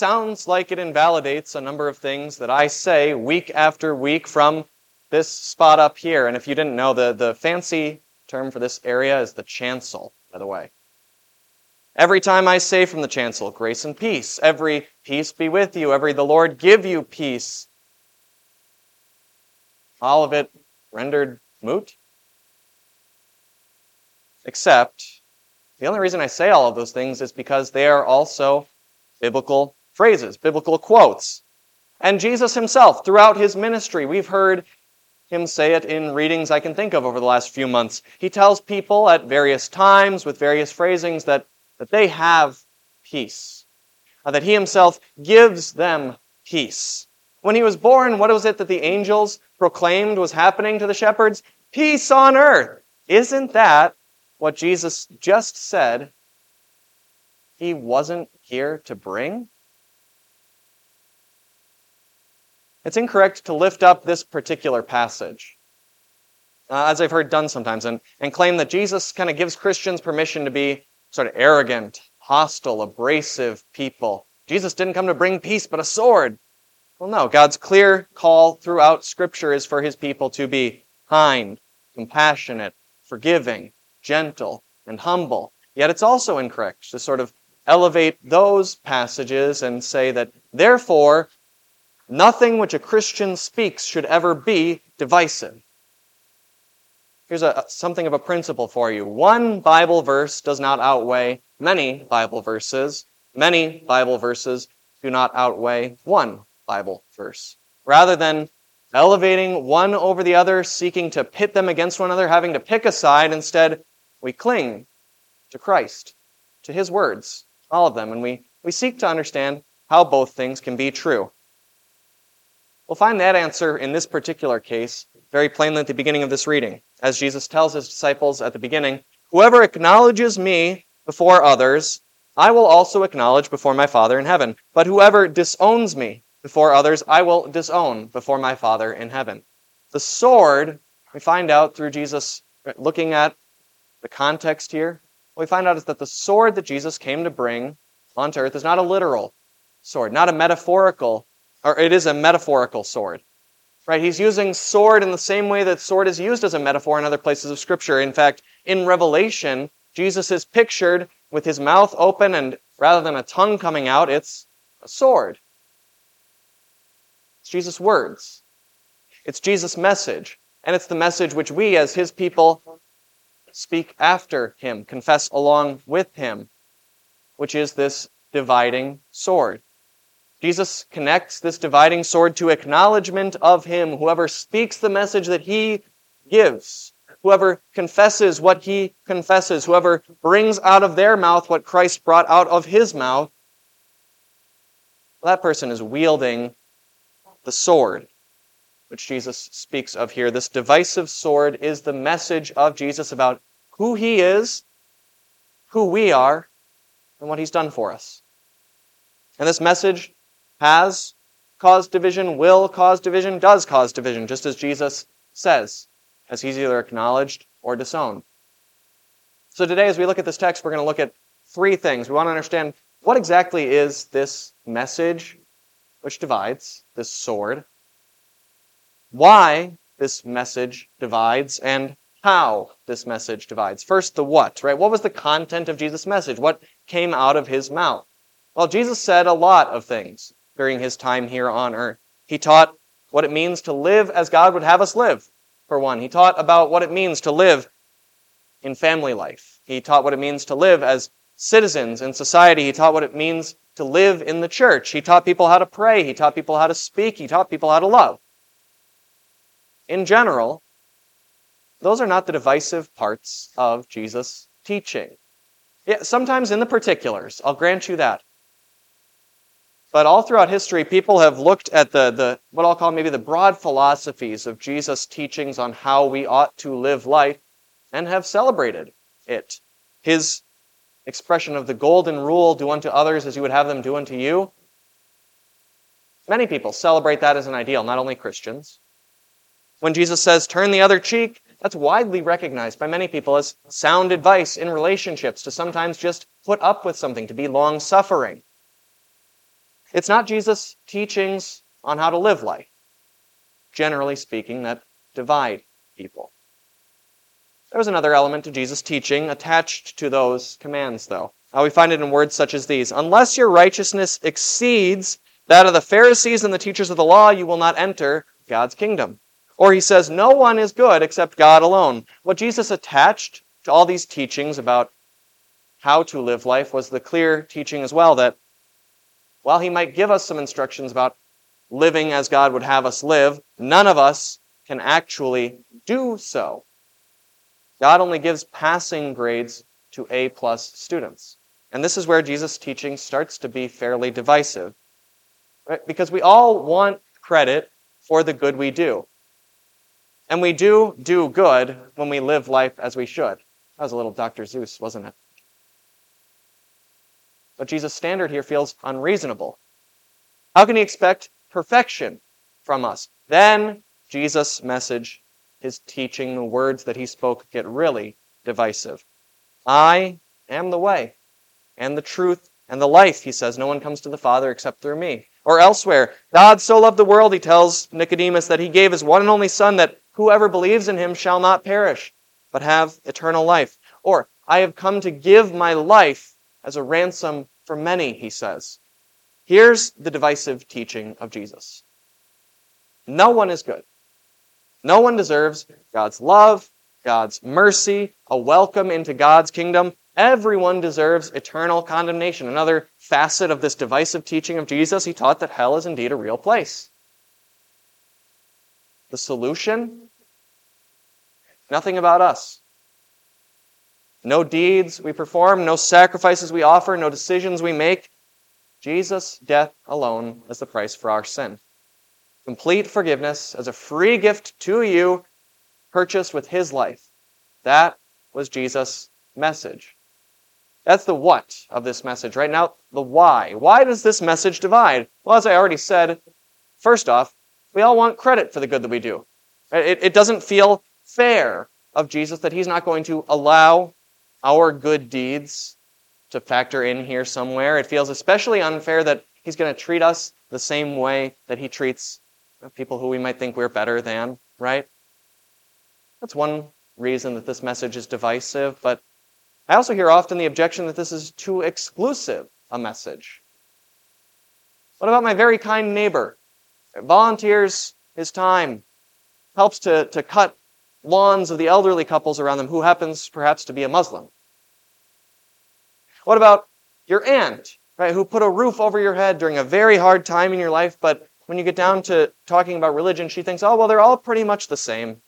sounds like it invalidates a number of things that I say week after week from this spot up here. And if you didn't know, the, the fancy term for this area is the chancel, by the way. Every time I say from the chancel, grace and peace, every peace be with you, every the Lord give you peace, all of it rendered moot. Except, the only reason I say all of those things is because they are also biblical phrases, biblical quotes. And Jesus himself, throughout his ministry, we've heard him say it in readings I can think of over the last few months. He tells people at various times with various phrasings that that they have peace, uh, that he himself gives them peace. When he was born, what was it that the angels proclaimed was happening to the shepherds? Peace on earth. Isn't that what Jesus just said he wasn't here to bring? It's incorrect to lift up this particular passage, uh, as I've heard done sometimes, and, and claim that Jesus kind of gives Christians permission to be sort of arrogant, hostile, abrasive people. Jesus didn't come to bring peace, but a sword. Well, no. God's clear call throughout Scripture is for his people to be kind, compassionate, forgiving, gentle, and humble. Yet it's also incorrect to sort of elevate those passages and say that, therefore, nothing which a Christian speaks should ever be divisive. Here's a, something of a principle for you. One Bible verse does not outweigh many Bible verses. Many Bible verses do not outweigh one Bible verse. Rather than elevating one over the other, seeking to pit them against one another, having to pick a side, instead, we cling to Christ, to His words, all of them, and we, we seek to understand how both things can be true. We'll find that answer in this particular case very plainly at the beginning of this reading, as Jesus tells his disciples at the beginning Whoever acknowledges me before others, I will also acknowledge before my Father in heaven. But whoever disowns me before others, I will disown before my Father in heaven. The sword, we find out through Jesus uh, looking at the context here, what we find out is that the sword that Jesus came to bring onto earth is not a literal sword, not a metaphorical or it is a metaphorical sword. Right? He's using sword in the same way that sword is used as a metaphor in other places of scripture. In fact, in Revelation, Jesus is pictured with his mouth open and rather than a tongue coming out, it's a sword. It's Jesus' words. It's Jesus' message. And it's the message which we, as his people, speak after him, confess along with him, which is this dividing sword. Jesus connects this dividing sword to acknowledgement of Him. Whoever speaks the message that He gives, whoever confesses what He confesses, whoever brings out of their mouth what Christ brought out of His mouth, that person is wielding the sword which Jesus speaks of here. This divisive sword is the message of Jesus about who He is, who we are, and what He's done for us. And this message has caused division, will cause division, does cause division, just as Jesus says, as he's either acknowledged or disowned. So today, as we look at this text, we're going to look at three things. We want to understand what exactly is this message which divides, this sword, why this message divides, and how this message divides. First, the what, right? What was the content of Jesus' message? What came out of his mouth? Well, Jesus said a lot of things during his time here on earth. He taught what it means to live as God would have us live, for one. He taught about what it means to live in family life. He taught what it means to live as citizens in society. He taught what it means to live in the church. He taught people how to pray. He taught people how to speak. He taught people how to love. In general, those are not the divisive parts of Jesus' teaching. Yeah, sometimes in the particulars, I'll grant you that. But all throughout history, people have looked at the, the what I'll call maybe the broad philosophies of Jesus' teachings on how we ought to live life and have celebrated it. His expression of the golden rule, do unto others as you would have them do unto you. Many people celebrate that as an ideal, not only Christians. When Jesus says, turn the other cheek, that's widely recognized by many people as sound advice in relationships to sometimes just put up with something, to be long suffering. It's not Jesus' teachings on how to live life, generally speaking, that divide people. There was another element to Jesus' teaching attached to those commands, though. We find it in words such as these Unless your righteousness exceeds that of the Pharisees and the teachers of the law, you will not enter God's kingdom. Or he says, No one is good except God alone. What Jesus attached to all these teachings about how to live life was the clear teaching as well that while he might give us some instructions about living as God would have us live, none of us can actually do so. God only gives passing grades to A plus students. And this is where Jesus' teaching starts to be fairly divisive. Right? Because we all want credit for the good we do. And we do do good when we live life as we should. That was a little Dr. Seuss, wasn't it? But Jesus' standard here feels unreasonable. How can he expect perfection from us? Then Jesus' message, his teaching, the words that he spoke get really divisive. I am the way and the truth and the life, he says. No one comes to the Father except through me. Or elsewhere, God so loved the world, he tells Nicodemus, that he gave his one and only Son, that whoever believes in him shall not perish, but have eternal life. Or, I have come to give my life as a ransom for many, he says. Here's the divisive teaching of Jesus No one is good. No one deserves God's love, God's mercy, a welcome into God's kingdom. Everyone deserves eternal condemnation. Another facet of this divisive teaching of Jesus, he taught that hell is indeed a real place. The solution? Nothing about us. No deeds we perform, no sacrifices we offer, no decisions we make. Jesus' death alone is the price for our sin. Complete forgiveness as a free gift to you, purchased with his life. That was Jesus' message. That's the what of this message. Right now, the why. Why does this message divide? Well, as I already said, first off, we all want credit for the good that we do. It, it doesn't feel fair of Jesus that he's not going to allow our good deeds to factor in here somewhere. It feels especially unfair that he's going to treat us the same way that he treats people who we might think we're better than, right? That's one reason that this message is divisive, but I also hear often the objection that this is too exclusive a message. What about my very kind neighbor? Volunteers his time, helps to, to cut lawns of the elderly couples around them who happens perhaps to be a Muslim? What about your aunt, right, who put a roof over your head during a very hard time in your life, but when you get down to talking about religion, she thinks, oh, well, they're all pretty much the same,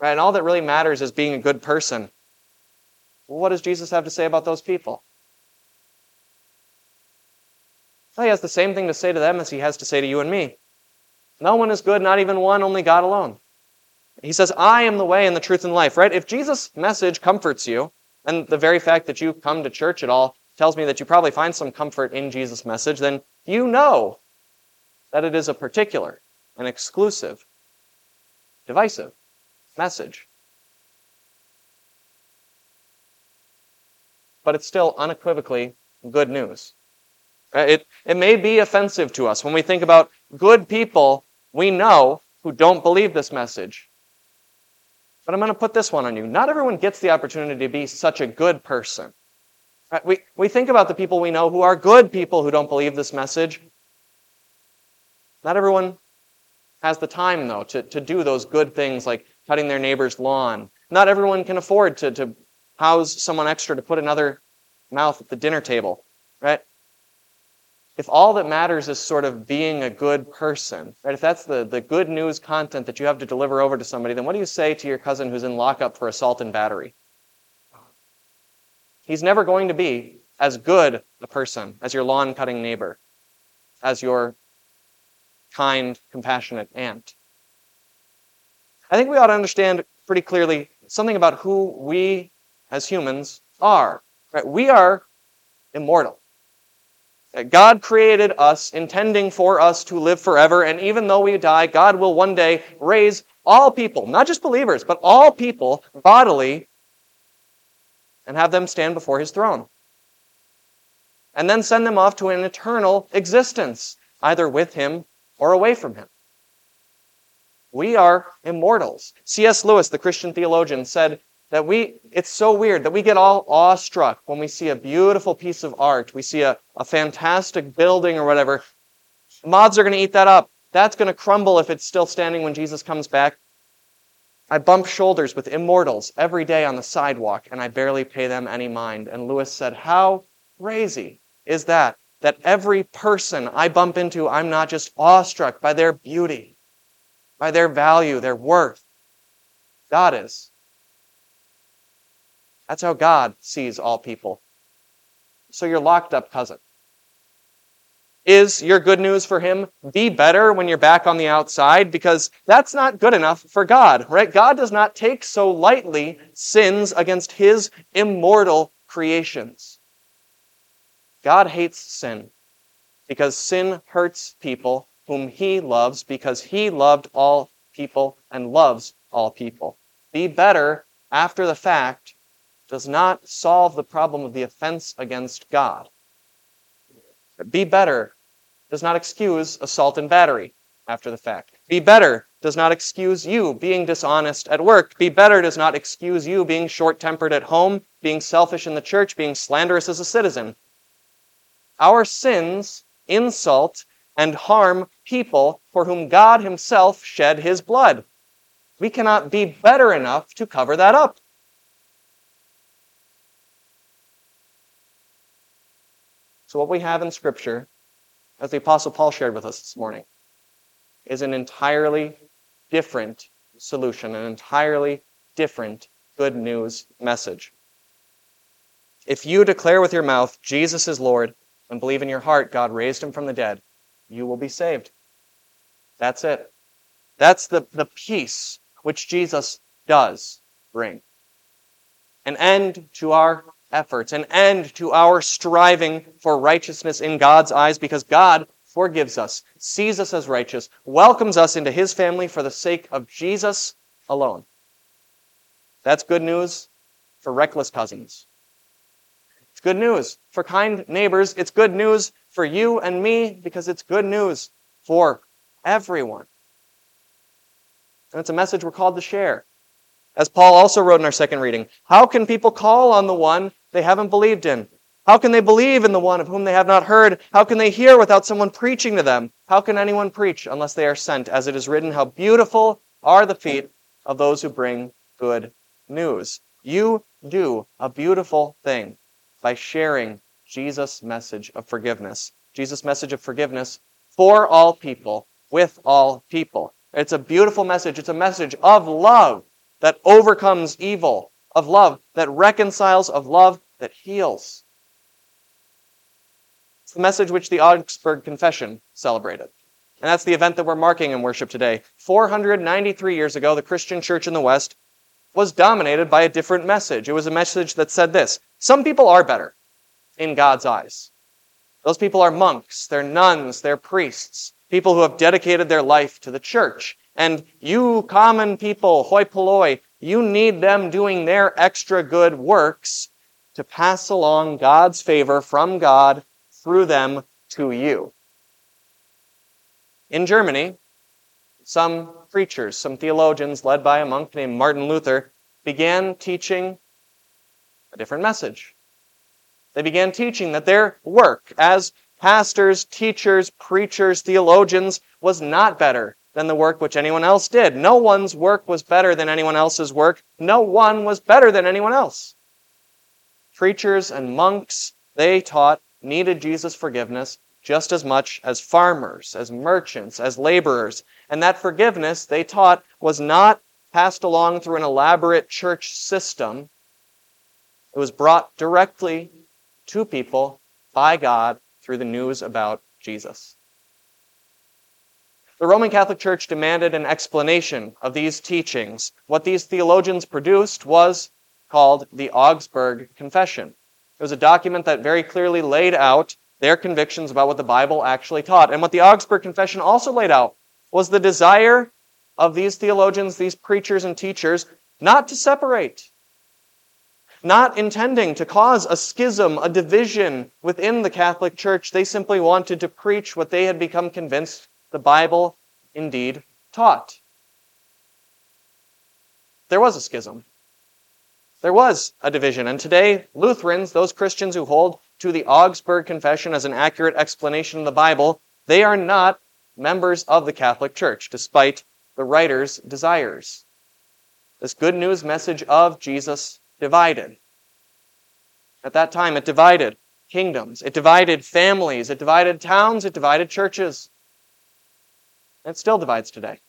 right? And all that really matters is being a good person. Well, what does Jesus have to say about those people? Well, he has the same thing to say to them as he has to say to you and me. No one is good, not even one, only God alone. He says, I am the way and the truth and life, right? If Jesus' message comforts you, and the very fact that you come to church at all tells me that you probably find some comfort in Jesus' message, then you know that it is a particular, an exclusive, divisive message. But it's still unequivocally good news. Uh, it, it may be offensive to us when we think about good people we know who don't believe this message. But I'm going to put this one on you. Not everyone gets the opportunity to be such a good person. Right? We, we think about the people we know who are good people who don't believe this message. Not everyone has the time, though, to, to do those good things like cutting their neighbor's lawn. Not everyone can afford to, to house someone extra to put another mouth at the dinner table, right? If all that matters is sort of being a good person, right? If that's the, the good news content that you have to deliver over to somebody, then what do you say to your cousin who's in lockup for assault and battery? He's never going to be as good a person as your lawn cutting neighbor, as your kind, compassionate aunt. I think we ought to understand pretty clearly something about who we as humans are. Right? We are immortal. God created us intending for us to live forever, and even though we die, God will one day raise all people, not just believers, but all people bodily, and have them stand before his throne. And then send them off to an eternal existence. either with him or away from him. We are immortals. C.S. Lewis, the Christian theologian, said that we, it's so weird that we get all awestruck when we see a beautiful piece of art. We see a, a fantastic building or whatever. Moths are going to eat that up. That's going to crumble if it's still standing when Jesus comes back. I bump shoulders with immortals every day on the sidewalk, and I barely pay them any mind. And Lewis said, How crazy is that? That every person I bump into, I'm not just awestruck by their beauty, by their value, their worth. God is. That's how God sees all people. So you're locked up cousin. Is your good news for him be better when you're back on the outside? Because that's not good enough for God, right? God does not take so lightly sins against his immortal creations. God hates sin because sin hurts people whom he loves because he loved all people and loves all people. Be better after the fact does not solve the problem of the offense against God. Be better does not excuse assault and battery after the fact. Be better does not excuse you being dishonest at work. Be better does not excuse you being short tempered at home, being selfish in the church, being slanderous as a citizen. Our sins insult and harm people for whom God Himself shed His blood. We cannot be better enough to cover that up. So, what we have in Scripture, as the Apostle Paul shared with us this morning, is an entirely different solution, an entirely different good news message. If you declare with your mouth, Jesus is Lord, and believe in your heart God raised him from the dead, you will be saved. That's it. That's the, the peace which Jesus does bring. An end to our efforts, an end to our striving for righteousness in God's eyes because God forgives us, sees us as righteous, welcomes us into his family for the sake of Jesus alone. That's good news for reckless cousins. It's good news for kind neighbors. It's good news for you and me because it's good news for everyone. And it's a message we're called to share. As Paul also wrote in our second reading, how can people call on the one they haven't believed in? How can they believe in the one of whom they have not heard? How can they hear without someone preaching to them? How can anyone preach unless they are sent? As it is written, how beautiful are the feet of those who bring good news. You do a beautiful thing by sharing Jesus' message of forgiveness. Jesus' message of forgiveness for all people, with all people. It's a beautiful message. It's a message of love that overcomes evil, of love that reconciles, of love that heals. It's the message which the Augsburg Confession celebrated. And that's the event that we're marking in worship today. 493 years ago, the Christian church in the West was dominated by a different message. It was a message that said this Some people are better in God's eyes. Those people are monks, they're nuns, they're priests, people who have dedicated their life to the church. And you common people, hoi polloi, you need them doing their extra good works to pass along God's favor from God through them to you. In Germany, some preachers, some theologians led by a monk named Martin Luther began teaching a different message. They began teaching that their work as pastors, teachers, preachers, theologians was not better than the work which anyone else did. No one's work was better than anyone else's work. No one was better than anyone else. Preachers and monks, they taught, needed Jesus' forgiveness just as much as farmers, as merchants, as laborers. And that forgiveness, they taught, was not passed along through an elaborate church system. It was brought directly to people by God through the news about Jesus. The Roman Catholic Church demanded an explanation of these teachings. What these theologians produced was called the Augsburg Confession. It was a document that very clearly laid out their convictions about what the Bible actually taught. And what the Augsburg Confession also laid out was the desire of these theologians, these preachers and teachers, not to separate, not intending to cause a schism, a division within the Catholic Church. They simply wanted to preach what they had become convinced the Bible indeed taught. There was a schism. There was a division. And today, Lutherans, those Christians who hold to the Augsburg Confession as an accurate explanation of the Bible, they are not members of the Catholic Church, despite the writer's desires. This good news message of Jesus divided. At that time, it divided kingdoms, it divided families, it divided towns, it divided churches. It still divides today.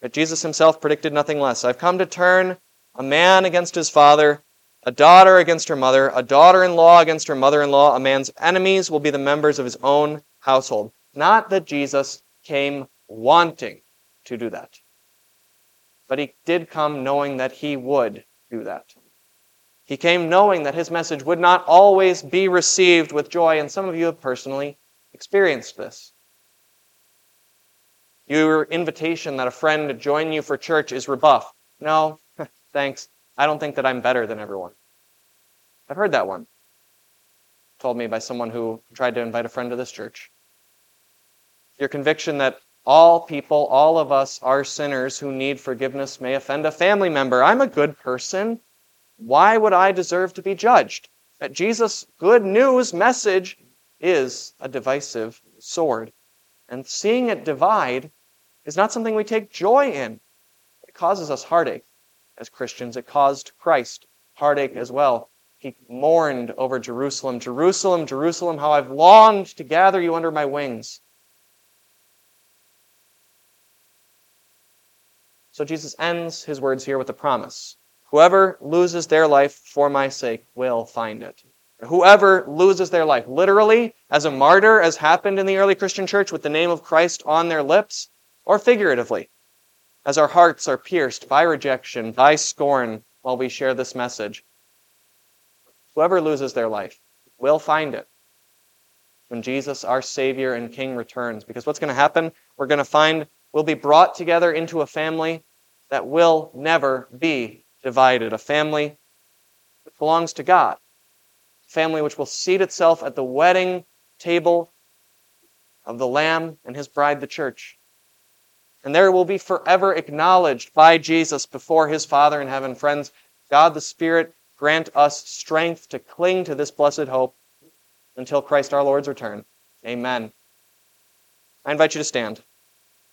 But Jesus himself predicted nothing less. I've come to turn a man against his father, a daughter against her mother, a daughter in law against her mother in law. A man's enemies will be the members of his own household. Not that Jesus came wanting to do that, but he did come knowing that he would do that. He came knowing that his message would not always be received with joy, and some of you have personally experienced this. Your invitation that a friend to join you for church is rebuffed. No, thanks. I don't think that I'm better than everyone. I've heard that one. Told me by someone who tried to invite a friend to this church. Your conviction that all people, all of us, are sinners who need forgiveness may offend a family member. I'm a good person. Why would I deserve to be judged? That Jesus' good news message is a divisive sword. And seeing it divide is not something we take joy in. It causes us heartache as Christians. It caused Christ heartache as well. He mourned over Jerusalem. Jerusalem, Jerusalem, how I've longed to gather you under my wings. So Jesus ends his words here with a promise Whoever loses their life for my sake will find it. Whoever loses their life, literally, as a martyr, as happened in the early Christian church with the name of Christ on their lips, or figuratively, as our hearts are pierced by rejection, by scorn, while we share this message. Whoever loses their life will find it when Jesus, our Savior and King, returns. Because what's going to happen? We're going to find we'll be brought together into a family that will never be divided, a family that belongs to God a family which will seat itself at the wedding table of the Lamb and his bride, the church. And there will be forever acknowledged by Jesus before his Father in heaven. Friends, God the Spirit grant us strength to cling to this blessed hope until Christ our Lord's return. Amen. I invite you to stand.